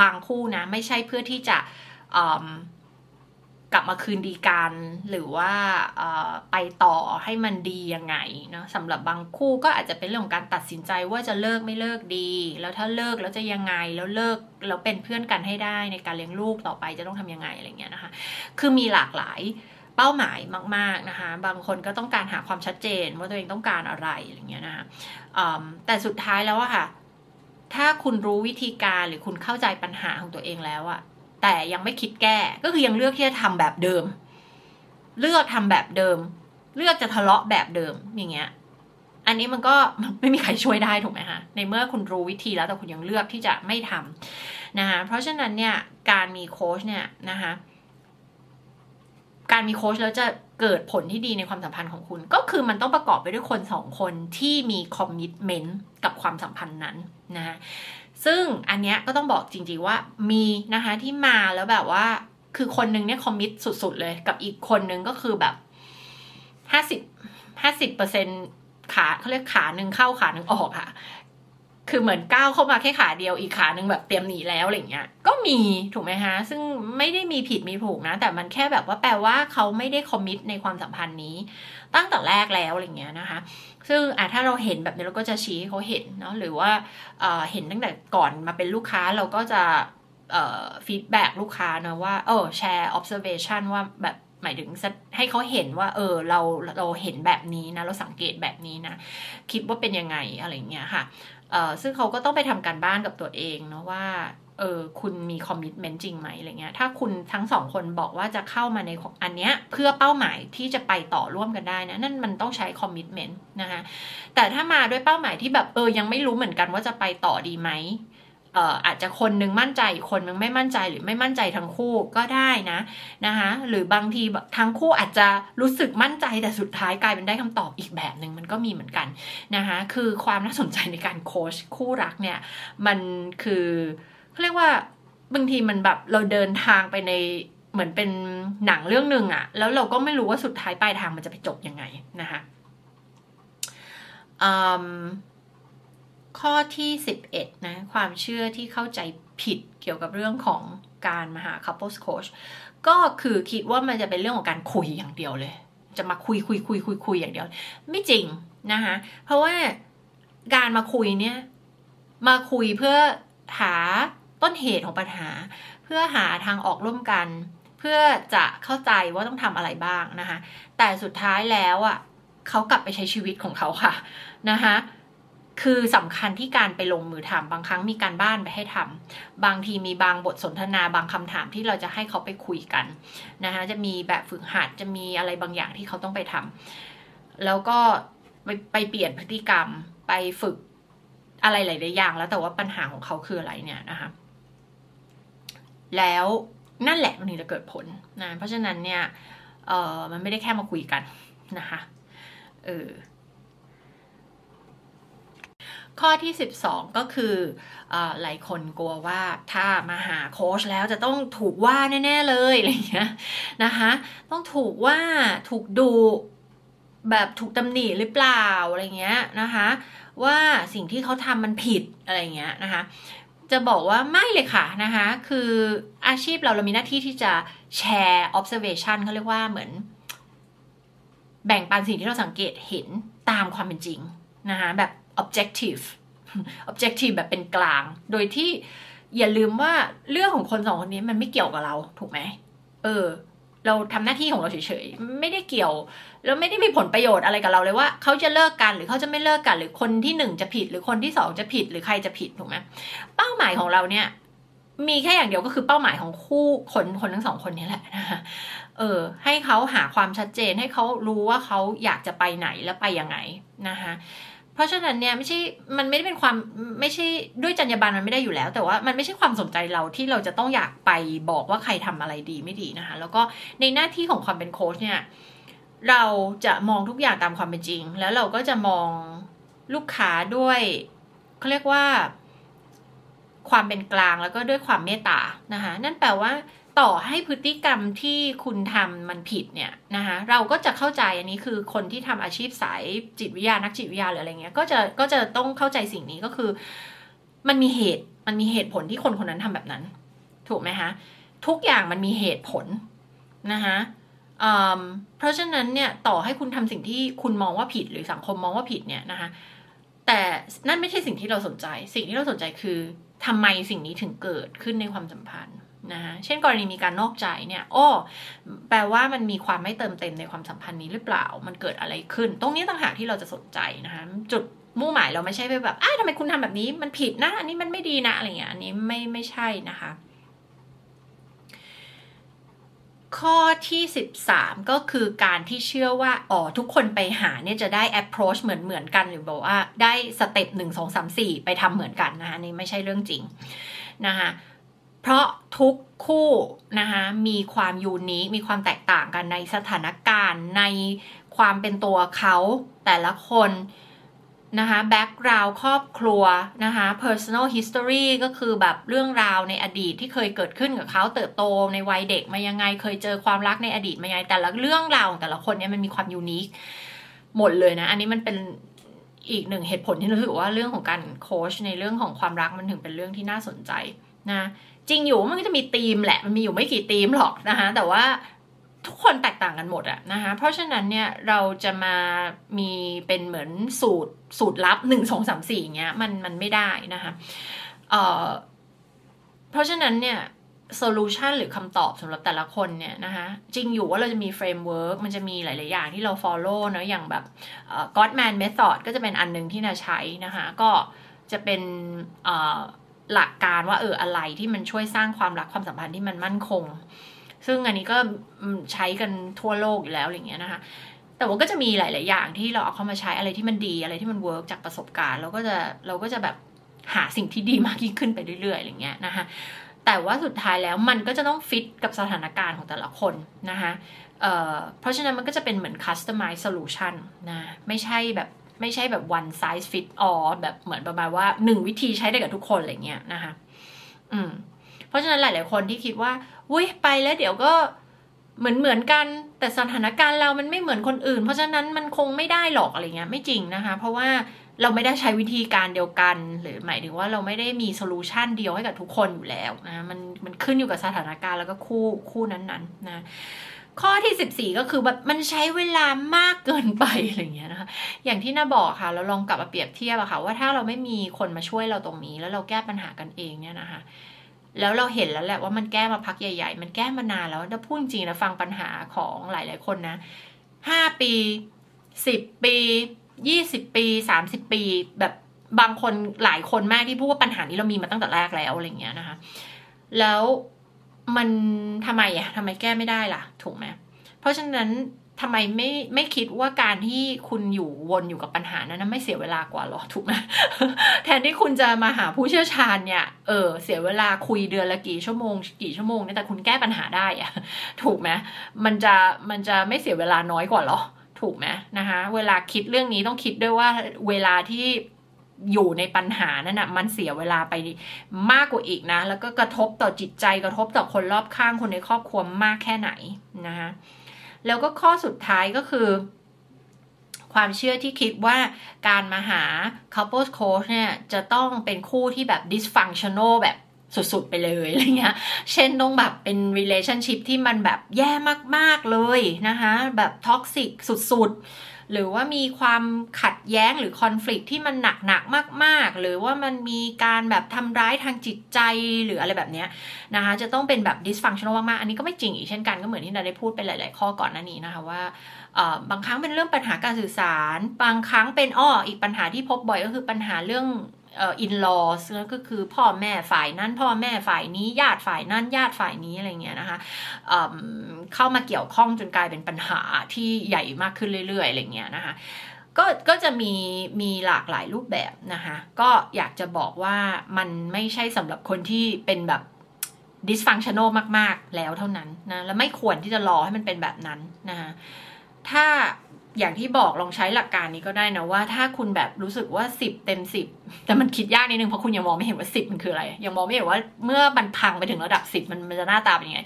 บางคู่นะไม่ใช่เพื่อที่จะ กลับมาคืนดีกัน หรือว่าไปต่อให้มันดียังไงเนาะสำหรับบางคู่ก็อาจจะเป็นเรื่องของการตัดสินใจว่าจะเลิกไม่เลิกดี แล้วถ้าเลิกแล้วจะยังไงแล้วเลิกแล้วเป็นเพื่อนกันให้ได้ในการเลี้ยงลูกต่อไปจะต้องทำยังไงอะไรเงี้ยนะคะ คือมีหลากหลายเป้าหมายมาก ๆนะคะ บางคนก็ต้องการหาความชัดเจนว่าตัวเองต้องการอะไรอะไรเงี้ยนะคะแต่สุดท้ายแล้วอะค่ะ ถ้าคุณรู้วิธีการหรือคุณเข้าใจปัญหาของตัวเองแล้วอะ แต่ยังไม่คิดแก้ ก็คือยังเลือกที่จะทำแบบเดิม เลือกทำแบบเดิม เลือกจะทะเลาะแบบเดิมอย่างเงี้ย อันนี้มันก็ไม่มีใครช่วยได้ถูกไหมคะในเมื่อคุณรู้วิธีแล้วแต่คุณยังเลือกที่จะไม่ทำนะคะเพราะฉะนั้นเนี่ยการมีโค้ชเนี่ยนะคะการมีโค้ชแล้วจะเกิดผลที่ดีในความสัมพันธ์ของคุณ ก็คือมันต้องประกอบไปด้วยคนสองคนที่มี commitment กับความสัมพันธ์นั้นนะ ซึ่งอันเนี้ยก็ต้องบอกจริงๆว่ามีนะคะที่มาแล้วแบบว่า คือคนนึงเนี่ย commit สุดๆเลยกับอีกคนนึงก็คือแบบห้าสิบห้าสิบเปอร์เซ็นต์ขาเขาเรียกขาหนึ่งเข้าขาหนึ่งออกค่ะ คือเหมือนก้าวเข้ามาแค่ขาเดียวอีกขาหนึ่งแบบเตรียมหนีแล้วอะไรเงี้ย มีถูกไหมฮะ ซึ่งไม่ได้มีผิดมีถูกนะ แต่มันแค่แบบว่าแปลว่าเขาไม่ได้ commit ในความสัมพันธ์นี้ ตั้งแต่แรกแล้วอะไรเงี้ยนะคะ ซึ่งอะถ้าเราเห็นแบบนี้เราก็จะชี้ให้เขาเห็นเนาะหรือว่าเห็นตั้งแต่ก่อนมาเป็นลูกค้าเราก็จะ feedback ลูกค้านะว่าเออแชร์ observation ว่าแบบหมายถึงให้เขาเห็นว่า เออเราเราเห็นแบบนี้นะ เราสังเกตแบบนี้นะ คิดว่าเป็นยังไงอะไรเงี้ยค่ะเออซึ่งเขาก็ต้องไปทำการบ้านกับตัวเองเนาะว่า เออคุณมี commitment จริงไหมอะไรเงี้ย ถ้าคุณทั้งสองคนบอกว่าจะเข้ามาในอันเนี้ยเพื่อเป้าหมายที่จะไปต่อร่วมกันได้นะ นั่นมันต้องใช้คอมมิชเมนต์นะคะ แต่ถ้ามาด้วยเป้าหมายที่แบบเออยังไม่รู้เหมือนกันว่าจะไปต่อดีไหมเอ่ออาจจะคนนึงมั่นใจคนนึงไม่มั่นใจหรือไม่มั่นใจทั้งคู่ก็ได้นะนะคะหรือบางทีทั้งคู่อาจจะรู้สึกมั่นใจแต่สุดท้ายกลายเป็นได้คำตอบอีกแบบหนึ่งมันก็มีเหมือนกันนะคะคือความน่าสนใจในการโค้ชคู่รักเนี่ยมันคือ เขาเรียกว่าบางทีมันแบบเราเดินทางไปในเหมือนเป็นหนังเรื่องหนึ่งอะแล้วเราก็ไม่รู้ว่าสุดท้ายปลายทางมันจะไปจบยังไงนะคะข้อที่ 11 นะ ความเชื่อที่เข้าใจผิดเกี่ยวกับเรื่องของการมาหา couples coach ก็คือคิดว่ามันจะเป็นเรื่องของการคุยอย่างเดียวเลย จะมาคุยคุยคุยคุยคุยอย่างเดียว ไม่จริงนะคะเพราะว่าการมาคุยเนี่ย มาคุยเพื่อหา ต้นเหตุของปัญหา เพื่อหาทางออกร่วมกัน เพื่อจะเข้าใจว่าต้องทำอะไรบ้างนะคะ แต่สุดท้ายแล้วอะเขากลับไปใช้ชีวิตของเขาค่ะนะคะคือสำคัญที่การไปลงมือทำบางครั้งมีการบ้านไปให้ทำบางทีมีบางบทสนทนาบางคำถามที่เราจะให้เขาไปคุยกันนะคะจะมีแบบฝึกหัดจะมีอะไรบางอย่างที่เขาต้องไปทำแล้วก็ไปไปเปลี่ยนพฤติกรรมไปฝึกอะไรหลาย ๆ อย่าง แล้วแต่ว่าปัญหาของเขาคืออะไรเนี่ยนะคะ แล้วนั่นแหละมันถึงจะเกิดผลนะเพราะฉะนั้นเนี่ยเออมันไม่ได้แค่มาคุยกันนะคะเออข้อที่ 12 ก็คืออหลายคนกลัวว่าถ้ามาหาโค้ชแล้วจะต้องถูกว่าแน่ๆเลยอะไรเงี้ยนะคะต้องถูกว่าถูกดูแบบถูกตำหนิหรือเปล่าอะไรเงี้ยนะคะว่าสิ่งที่เขาทำมันผิดอะไรเงี้ยนะคะ จะบอกว่าไม่เลยค่ะนะคะ คืออาชีพเราเรามีหน้าที่ที่จะแชร์ observation เขาเรียกว่าเหมือน แบ่งปันสิ่งที่เราสังเกตเห็นตามความเป็นจริงนะคะแบบ objective objective แบบเป็นกลาง โดยที่อย่าลืมว่าเรื่องของคนสองคนนี้มันไม่เกี่ยวกับเรา ถูกไหมเออ เราทำหน้าที่ของเราเฉยๆ ไม่ได้เกี่ยว แล้วไม่ได้มีผลประโยชน์อะไรกับเราเลยว่าเขาจะเลิกกันหรือเขาจะไม่เลิกกัน หรือคนที่หนึ่งจะผิด หรือคนที่สองจะผิดหรือใครจะผิดถูกไหมเป้าหมายของเราเนี่ย มีแค่อย่างเดียวก็คือเป้าหมายของคู่คนคนทั้งสองคนนี้แหละนะคะเออ ให้เขาหาความชัดเจนให้เขารู้ว่าเขาอยากจะไปไหนและไปยังไงนะคะ เพราะฉะนั้นเนี่ยไม่ใช่ มันไม่ได้เป็นความไม่ใช่ด้วยจรรยาบรรณมันไม่ได้อยู่แล้ว แต่ว่ามันไม่ใช่ความสนใจเราที่เราจะต้องอยากไปบอกว่าใครทำอะไรดีไม่ดีนะคะ แล้วก็ในหน้าที่ของความเป็นโค้ชเนี่ย เราจะมองทุกอย่างตามความเป็นจริง แล้วเราก็จะมองลูกค้าด้วยเขาเรียกว่า ความเป็นกลางแล้วก็ด้วยความเมตตานะคะนั่นแปลว่า ต่อให้พฤติกรรมที่คุณทำมันผิดเนี่ยนะคะเราก็จะเข้าใจอันนี้คือคนที่ทำอาชีพสายจิตวิทยานักจิตวิทยาหรืออะไรเงี้ยก็จะก็จะต้องเข้าใจสิ่งนี้ก็คือ มันมีเหตุมันมีเหตุผลที่คนคนนั้นทำแบบนั้น ถูกไหมคะทุกอย่างมันมีเหตุผลนะคะเพราะฉะนั้นเนี่ยต่อให้คุณทำสิ่งที่คุณมองว่าผิดหรือสังคมมองว่าผิดเนี่ยนะคะแต่นั่นไม่ใช่สิ่งที่เราสนใจ สิ่งที่เราสนใจคือทำไมสิ่งนี้ถึงเกิดขึ้นในความสัมพันธ์ นะคะเช่นกรณีมีการนอกใจเนี่ยโอ้แปลว่ามันมีความไม่เติมเต็มในความสัมพันธ์นี้หรือเปล่า มันเกิดอะไรขึ้น ตรงนี้ต่างหากที่เราจะสนใจนะคะจุดมุ่งหมายเราไม่ใช่ไปแบบอ้าทำไมคุณทำแบบนี้มันผิดนะ อันนี้มันไม่ดีนะอะไรเงี้ยอันนี้ไม่ไม่ใช่นะคะ ข้อที่ 13 ก็คือการที่เชื่อว่าอ๋อทุกคนไปหาเนี่ยจะได้ approach เหมือนเหมือนกันหรือบอกว่าได้ step หนึ่งสองสามสี่ไปทำเหมือนกันนะคะนี่ไม่ใช่เรื่องจริงนะคะ เพราะทุกคู่นะคะมีความ unique มีความแตกต่างกันในสถานการณ์ในความเป็นตัวเขาแต่ละคนนะคะ background ครอบครัวนะคะ personal history ก็คือแบบเรื่องราวในอดีตที่เคยเกิดขึ้นกับเขาเติบโตในวัยเด็กมายังไง เคยเจอความรักในอดีตมายังไง แต่ละเรื่องราวของแต่ละคนเนี่ยมันมีความ unique หมดเลยนะ อันนี้มันเป็นอีกหนึ่งเหตุผลที่รู้สึกว่าเรื่องของการโค้ชในเรื่องของความรักมันถึงเป็นเรื่องที่น่าสนใจนะ จริงอยู่มันก็จะมีธีมแหละ มันมีอยู่ไม่กี่ธีมหรอกนะคะแต่ว่าทุกคนแตกต่างกันหมดอะนะคะ เพราะฉะนั้นเนี่ยเราจะมามีเป็นเหมือนสูตรสูตรลับหนึ่งสองสามสี่เงี้ยมันมันไม่ได้นะคะเอ่อเพราะฉะนั้นเนี่ย solution หรือคำตอบสำหรับแต่ละคนเนี่ยนะคะจริงอยู่ว่าเราจะมี framework มันจะมีหลาย ๆ อย่างที่เรา follow นะอย่างแบบ Godman Method ก็จะเป็นอันหนึ่งที่นาใช้นะคะ ก็จะเป็น หลักการว่าเอออะไรที่มันช่วยสร้างความรักความสัมพันธ์ที่มันมั่นคง ซึ่งอันนี้ก็ใช้กันทั่วโลกอยู่แล้วอะไรเงี้ยนะคะ แต่ว่าก็จะมีหลาย ๆ อย่างที่เราเอาเข้ามาใช้อะไรที่มันดีอะไรที่มันเวิร์กจากประสบการณ์เราก็จะเราก็จะแบบหาสิ่งที่ดีมากยิ่งขึ้นไปเรื่อย ๆอะไรเงี้ยนะคะแต่ว่าสุดท้ายแล้วมันก็จะต้องฟิตกับสถานการณ์ของแต่ละคนนะคะเเพราะฉะนั้นมันก็จะเป็นเหมือน customize solution นะ ไม่ใช่แบบ ไม่ใช่แบบ one size fit all แบบเหมือนประมาณว่าหนึ่งวิธีใช้ได้กับทุกคนอะไรเงี้ยนะคะอืม เพราะฉะนั้นหลาย ๆ คนที่คิดว่าอุ้ยไปแล้วเดี๋ยวก็เหมือนเหมือนกัน แต่สถานการณ์เรามันไม่เหมือนคนอื่น เพราะฉะนั้นมันคงไม่ได้หรอกอะไรเงี้ยไม่จริงนะคะ เพราะว่าเราไม่ได้ใช้วิธีการเดียวกัน หรือหมายถึงว่าเราไม่ได้มีโซลูชันเดียวให้กับทุกคนอยู่แล้วนะมันมันขึ้นอยู่กับสถานการณ์แล้วก็คู่คู่นั้นๆนะ ข้อที่ 14 ก็คือแบบมันใช้เวลามากเกินไปอะไรเงี้ยนะคะอย่างที่น่าบอกค่ะ เราลองกลับมาเปรียบเทียบอะค่ะ ว่าถ้าเราไม่มีคนมาช่วยเราตรงนี้ แล้วเราแก้ปัญหากันเองเนี่ยนะคะ แล้วเราเห็นแล้วแหละว่ามันแก้มาพักใหญ่ ๆ มันแก้มานานแล้วถ้าพูดจริงนะฟังปัญหาของหลาย ๆ คนนะห้าปีสิบปียี่สิบปีสามสิบปี แบบบางคนหลายคนมากที่พูดว่าปัญหานี้เรามีมาตั้งแต่แรกแล้วอะไรเงี้ยนะคะ แล้ว มันทำไมอะทำไมแก้ไม่ได้ล่ะ ถูกไหมเพราะฉะนั้นทำไมไม่ไม่คิดว่าการที่คุณอยู่วนอยู่กับปัญหานั้นไม่เสียเวลากว่าหรอถูกไหมแทนที่คุณจะมาหาผู้เชี่ยวชาญเนี่ยเออเสียเวลาคุยเดือนละกี่ชั่วโมงกี่ชั่วโมงเนี่ยแต่คุณแก้ปัญหาได้อะถูกไหมมันจะมันจะไม่เสียเวลาน้อยกว่าหรอถูกไหมนะคะ เวลาคิดเรื่องนี้ต้องคิดด้วยว่าเวลาที่ อยู่ในปัญหานั่นนะมันเสียเวลาไปมากกว่าอีกนะ แล้วก็กระทบต่อจิตใจกระทบต่อคนรอบข้างคนในครอบครัวมากแค่ไหนนะคะแล้วก็ข้อสุดท้ายก็คือ ความเชื่อที่คิดว่าการมาหา couples coach เนี่ยจะต้องเป็นคู่ที่แบบ dysfunctional แบบ สุดๆไปเลยอะไรเงี้ย เช่นต้องแบบเป็น relationship ที่มันแบบแย่มากๆเลยนะคะ แบบ toxic สุดๆ หรือว่ามีความขัดแย้งหรือคอน FLICT ที่มันหนักหนักมาก ๆ หรือว่ามันมีการแบบทำร้ายทางจิตใจหรืออะไรแบบเนี้ยนะคะ จะต้องเป็นแบบ dysfunctional มากๆ อันนี้ก็ไม่จริงอีกเช่นกันก็เหมือนที่เราได้พูดไปหลาย ๆ ข้อก่อนหน้านี้นะคะว่าบางครั้งเป็นเรื่องปัญหาการสื่อสาร บางครั้งเป็นอ้ออีกปัญหาที่พบบ่อยก็คือปัญหาเรื่อง อินลอสก็คือพ่อแม่ฝ่ายนั้นพ่อแม่ฝ่ายนี้ญาติฝ่ายนั้นญาติฝ่ายนี้อะไรเงี้ยนะคะเข้ามาเกี่ยวข้องจนกลายเป็นปัญหาที่ใหญ่มากขึ้นเรื่อยๆอะไรเงี้ยนะคะก็ก็จะมีมีหลากหลายรูปแบบนะคะก็อยากจะบอกว่ามันไม่ใช่สำหรับคนที่เป็นแบบ dysfunctional มาก ๆ แล้วเท่านั้นนะ แล้วไม่ควรที่จะรอให้มันเป็นแบบนั้นนะคะถ้า อย่างที่บอกลองใช้หลักการนี้ก็ได้นะว่าถ้าคุณแบบรู้สึกว่าสิบเต็มสิบแต่มันคิดยากนิดนึงเพราะคุณยังมองไม่เห็นว่าสิบมันคืออะไร ยังมองไม่เห็นว่าเมื่อมันพังไปถึงระดับสิบมันมันจะหน้าตาเป็นยังไง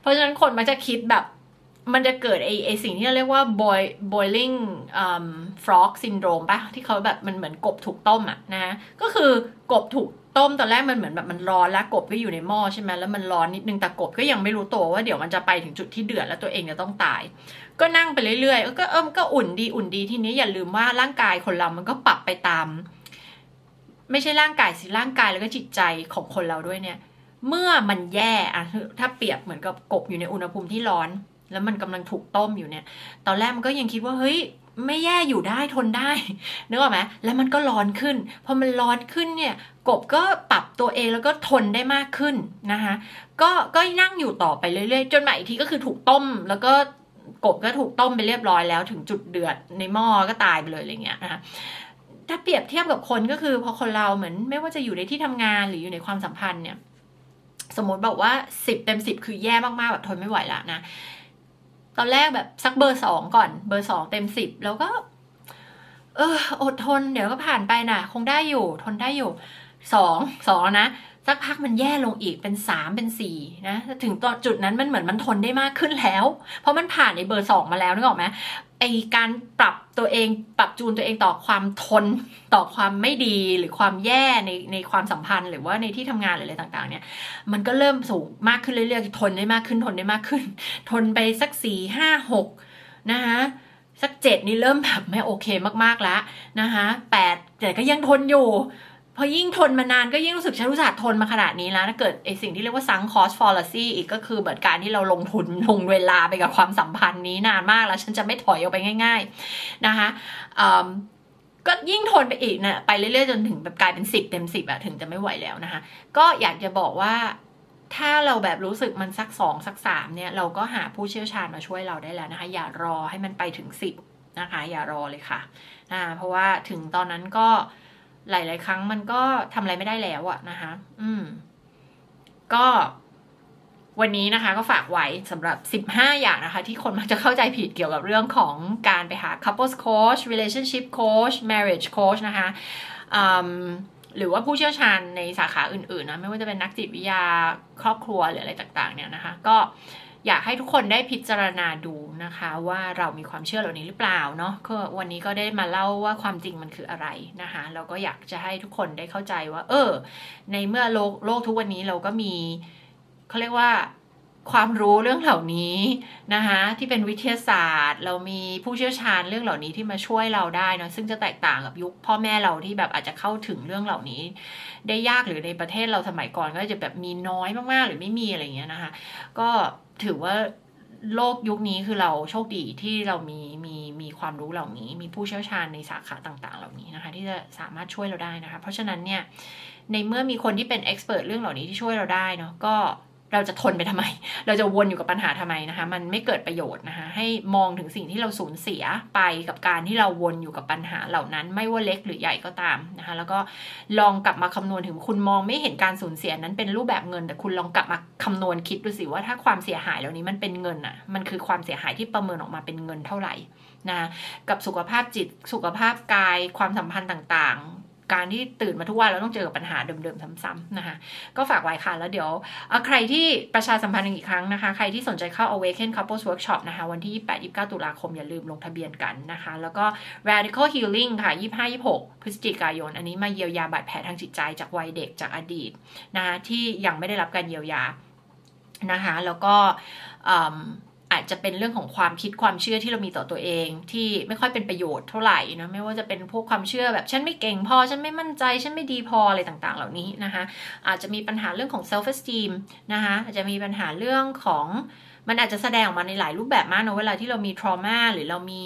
เพราะฉะนั้นคนมันจะคิดแบบมันจะเกิดไอไอสิ่งที่เรียกว่า boil boiling um, frog syndrome ปะที่เขาแบบมันเหมือนกบถูกต้มอะนะ ก็คือกบถูก ต้มตอนแรกมันเหมือนแบบมันร้อนแล้วกบก็อยู่ในหม้อใช่ไหมแล้วมันร้อนนิดนึงแต่กบก็ยังไม่รู้ตัวว่าเดี๋ยวมันจะไปถึงจุดที่เดือดแล้วตัวเองจะต้องตาย ก็นั่งไปเรื่อยๆก็เออก็อุ่นดีอุ่นดีทีนี้อย่าลืมว่าร่างกายคนเรามันก็ปรับไปตาม ไม่ใช่ร่างกายสิร่างกายแล้วก็จิตใจของคนเราด้วยเนี่ย เมื่อมันแย่อะถ้าเปรียบเหมือนกับกบอยู่ในอุณหภูมิที่ร้อน แล้วมันกำลังถูกต้มอยู่เนี่ย ตอนแรกมันก็ยังคิดว่าเฮ้ยไม่แย่อยู่ได้ทนได้นึกออกไหมแล้วมันก็ร้อนขึ้นพอมันร้อนขึ้นเนี่ย กบก็ปรับตัวเองแล้วก็ทนได้มากขึ้นนะคะก็ก็นั่งอยู่ต่อไปเรื่อยๆ จนมาอีกทีก็คือถูกต้ม แล้วก็กบก็ถูกต้มไปเรียบร้อยแล้ว ถึงจุดเดือดในหม้อก็ตายไปเลยอะไรเงี้ยนะคะถ้าเปรียบเทียบกับคนก็คือพอคนเราเหมือน ไม่ว่าจะอยู่ในที่ทำงานหรืออยู่ในความสัมพันธ์เนี่ย สมมติบอกว่าสิบเต็มสิบคือแย่มากๆแบบทนไม่ไหวละนะตอนแรกแบบสักเบอร์สองก่อน เบอร์สองเต็มสิบแล้วก็ เอออดทน เดี๋ยวก็ผ่านไปน่ะ คงได้อยู่ ทนได้อยู่ สองสองนะสักพักมันแย่ลงอีกเป็นสามเป็นสี่นะถึงตอนจุดนั้นมันเหมือนมันทนได้มากขึ้นแล้ว เพราะมันผ่านในเบอร์สองมาแล้วนึกออกไหมไอการปรับตัวเองปรับจูนตัวเองต่อความทนต่อความไม่ดีหรือความแย่ในในความสัมพันธ์หรือว่าในที่ทำงานหรืออะไรต่างๆ เนี่ย มันก็เริ่มสูงมากขึ้นเรื่อยๆทนได้มากขึ้นทนได้มากขึ้น ทนไปสักสี่ห้าหกนะคะสักเจ็ดนี่เริ่มแบบไม่โอเคมากๆแล้วนะคะแปดแต่ก็ยังทนอยู่ พอยิ่งทนมานานก็ยิ่งรู้สึกฉันรู้สึกทนมาขนาดนี้แล้วถ้าเกิดไอสิ่งที่เรียกว่าซังคอสฟอลซีอีกก็คือแบบการที่เราลงทุนลงเวลาไปกับความสัมพันธ์นี้นานมากแล้วฉันจะไม่ถอยออกไปง่าย ๆนะคะก็ยิ่งทนไปอีกนะไปเรื่อยๆจนถึงแบบกลายเป็นสิบเต็มสิบอะถึงจะไม่ไหวแล้วนะคะ ก็อยากจะบอกว่าถ้าเราแบบรู้สึกมันสักสองสักสามเนี่ยเราก็หาผู้เชี่ยวชาญมาช่วยเราได้แล้วนะคะ อย่ารอให้มันไปถึงสิบนะคะ อย่ารอเลยค่ะนะเพราะว่าถึงตอนนั้นก็ หลาย ๆ ครั้งมันก็ทำอะไรไม่ได้แล้วอะนะคะ อืม ก็วันนี้นะคะ ก็ฝากไว้สำหรับ 15 อย่างนะคะ ที่คนมักจะเข้าใจผิดเกี่ยวกับเรื่องของการไปหา couples coach relationship coach marriage coach นะคะหรือว่าผู้เชี่ยวชาญในสาขาอื่น ๆ นะ ไม่ว่าจะเป็นนักจิตวิทยาครอบครัวหรืออะไรต่าง ๆ เนี่ยนะคะ ก็ อยากให้ทุกคนได้พิจารณาดูนะคะ ว่าเรามีความเชื่อเหล่านี้หรือเปล่าเนาะก็วันนี้ก็ได้มาเล่าว่าความจริงมันคืออะไรนะคะแล้วก็อยากจะให้ทุกคนได้เข้าใจว่า เออ ในเมื่อโลกโลกทุกวันนี้เราก็มีเขาเรียกว่าความรู้เรื่องเหล่านี้นะคะที่เป็นวิทยาศาสตร์ เรามีผู้เชี่ยวชาญเรื่องเหล่านี้ที่มาช่วยเราได้นะซึ่งจะแตกต่างกับยุคพ่อแม่เราที่แบบอาจจะเข้าถึงเรื่องเหล่านี้ ได้ยากหรือในประเทศเราสมัยก่อนก็จะแบบมีน้อยมากๆ หรือไม่มีอะไรเงี้ยนะคะ ก็ ถือว่าโลกยุคนี้คือเราโชคดีที่เรามีมีมีความรู้เหล่านี้ มีผู้เชี่ยวชาญในสาขาต่าง ๆ เหล่านี้นะคะ ที่จะสามารถช่วยเราได้นะคะ เพราะฉะนั้นเนี่ยในเมื่อมีคนที่เป็นเอ็กซ์เพรสเรื่องเหล่านี้ที่ช่วยเราได้เนาะก็ เราจะทนไปทำไม เราจะวนอยู่กับปัญหาทำไมนะคะ มันไม่เกิดประโยชน์นะคะ ให้มองถึงสิ่งที่เราสูญเสียไปกับการที่เราวนอยู่กับปัญหาเหล่านั้น ไม่ว่าเล็กหรือใหญ่ก็ตามนะคะ แล้วก็ลองกลับมาคำนวณถึงคุณมองไม่เห็นการสูญเสียนั้นเป็นรูปแบบเงิน แต่คุณลองกลับมาคำนวณคิดดูสิว่าถ้าความเสียหายเหล่านี้มันเป็นเงินอะ่ะ มันคือความเสียหายที่ประเมินออกมาเป็นเงินเท่าไหร่นะ กับสุขภาพจิต สุขภาพกาย ความสัมพันธ์ต่าง การที่ตื่นมาทุกวันเราต้องเจอกับปัญหาเดิมๆซ้ำๆนะคะ ก็ฝากไว้ค่ะ แล้วเดี๋ยวใครที่ประชาสัมพันธ์อีกครั้งนะคะ ใครที่สนใจเข้า Awaken Couples Workshop นะคะ วันที่ 28-29 ตุลาคมอย่าลืมลงทะเบียนกันนะคะ แล้วก็ Radical Healing ค่ะ 25-26 พฤศจิกายน อันนี้มาเยียวยาบาดแผลทางจิตใจจากวัยเด็กจากอดีตนะคะที่ยังไม่ได้รับการเยียวยานะคะ แล้วก็ อาจจะเป็นเรื่องของความคิดความเชื่อที่เรามีต่อตัวเอง ที่ไม่ค่อยเป็นประโยชน์เท่าไหร่นะไม่ว่าจะเป็นพวกความเชื่อแบบฉันไม่เก่งพอฉันไม่มั่นใจฉันไม่ดีพออะไรต่างๆ เหล่านี้นะคะอาจจะมีปัญหาเรื่องของ self esteem นะคะอาจจะมีปัญหาเรื่องของมันอาจจะแสดงออกมาในหลายรูปแบบมากนะเวลาที่เรามี trauma หรือเรามี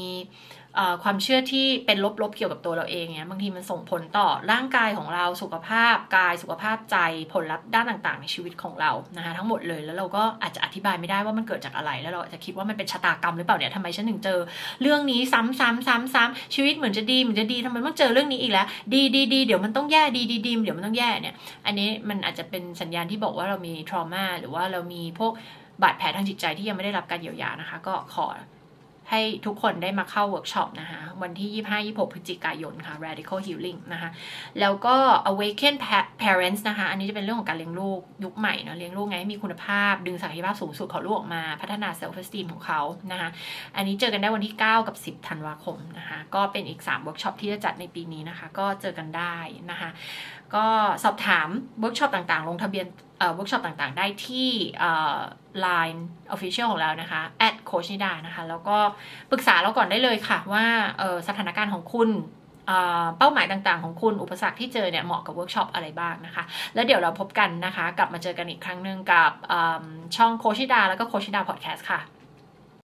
ความเชื่อที่เป็นลบๆเกี่ยวกับตัวเราเองเนี่ยบางทีมันส่งผลต่อร่างกายของเราสุขภาพกายสุขภาพใจผลลัพธ์ด้านต่างๆ ในชีวิตของเรานะคะทั้งหมดเลยแล้วเราก็อาจจะอธิบายไม่ได้ว่ามันเกิดจากอะไร แล้วเราจะคิดว่ามันเป็นชะตากรรมหรือเปล่าเนี่ยทำไมฉันถึงเจอ เรื่องนี้ซ้ำๆๆๆชีวิตเหมือนจะดีเหมือนจะดีทำไมต้องเจอเรื่องนี้อีกแล้ว ดีดีดีเดี๋ยวมันต้องแย่ดีดีดีเดี๋ยวมันต้องแย่เนี่ย อันนี้มันอาจจะเป็นสัญญาณที่บอกว่าเรามี trauma หรือว่าเรามีพวกบาดแผลทางจิตใจที่ยังไม่ได้รับการเยียวยานะคะ ก็ขอ ให้ทุกคนได้มาเข้าเวิร์กช็อปนะคะ วันที่ 25-26 พฤศจิกายนค่ะ radical healing นะคะ แล้วก็ awaken parents นะคะ อันนี้จะเป็นเรื่องของการเลี้ยงลูกยุคใหม่เนาะเลี้ยงลูกไงให้มีคุณภาพ ดึงศักยภาพสูงสุดของลูกออกมาพัฒนา self esteem ของเขานะคะ อันนี้เจอกันได้วันที่ 9 กับ 10 ธันวาคมนะคะ ก็เป็นอีก3เวิร์กช็อปที่จะจัดในปีนี้นะคะ ก็เจอกันได้นะคะ ก็สอบถามเวิร์กช็อปต่างๆ ลงทะเบียน เวิร์กช็อปต่างๆ ได้ที่ Line Official ของเรานะคะ at coach นิดานะคะ แล้วก็ปรึกษาเราก่อนได้เลยค่ะ ว่าสถานการณ์ของคุณเป้าหมายต่างๆของคุณอุปสรรคที่เจอเนี่ยเหมาะกับเวิร์กช็อปอะไรบ้างนะคะ แล้วเดี๋ยวเราพบกันนะคะ กลับมาเจอกันอีกครั้งหนึ่งกับช่องโค้ชนิดาแล้วก็โค้ชนิดาพอดแคสต์ค่ะ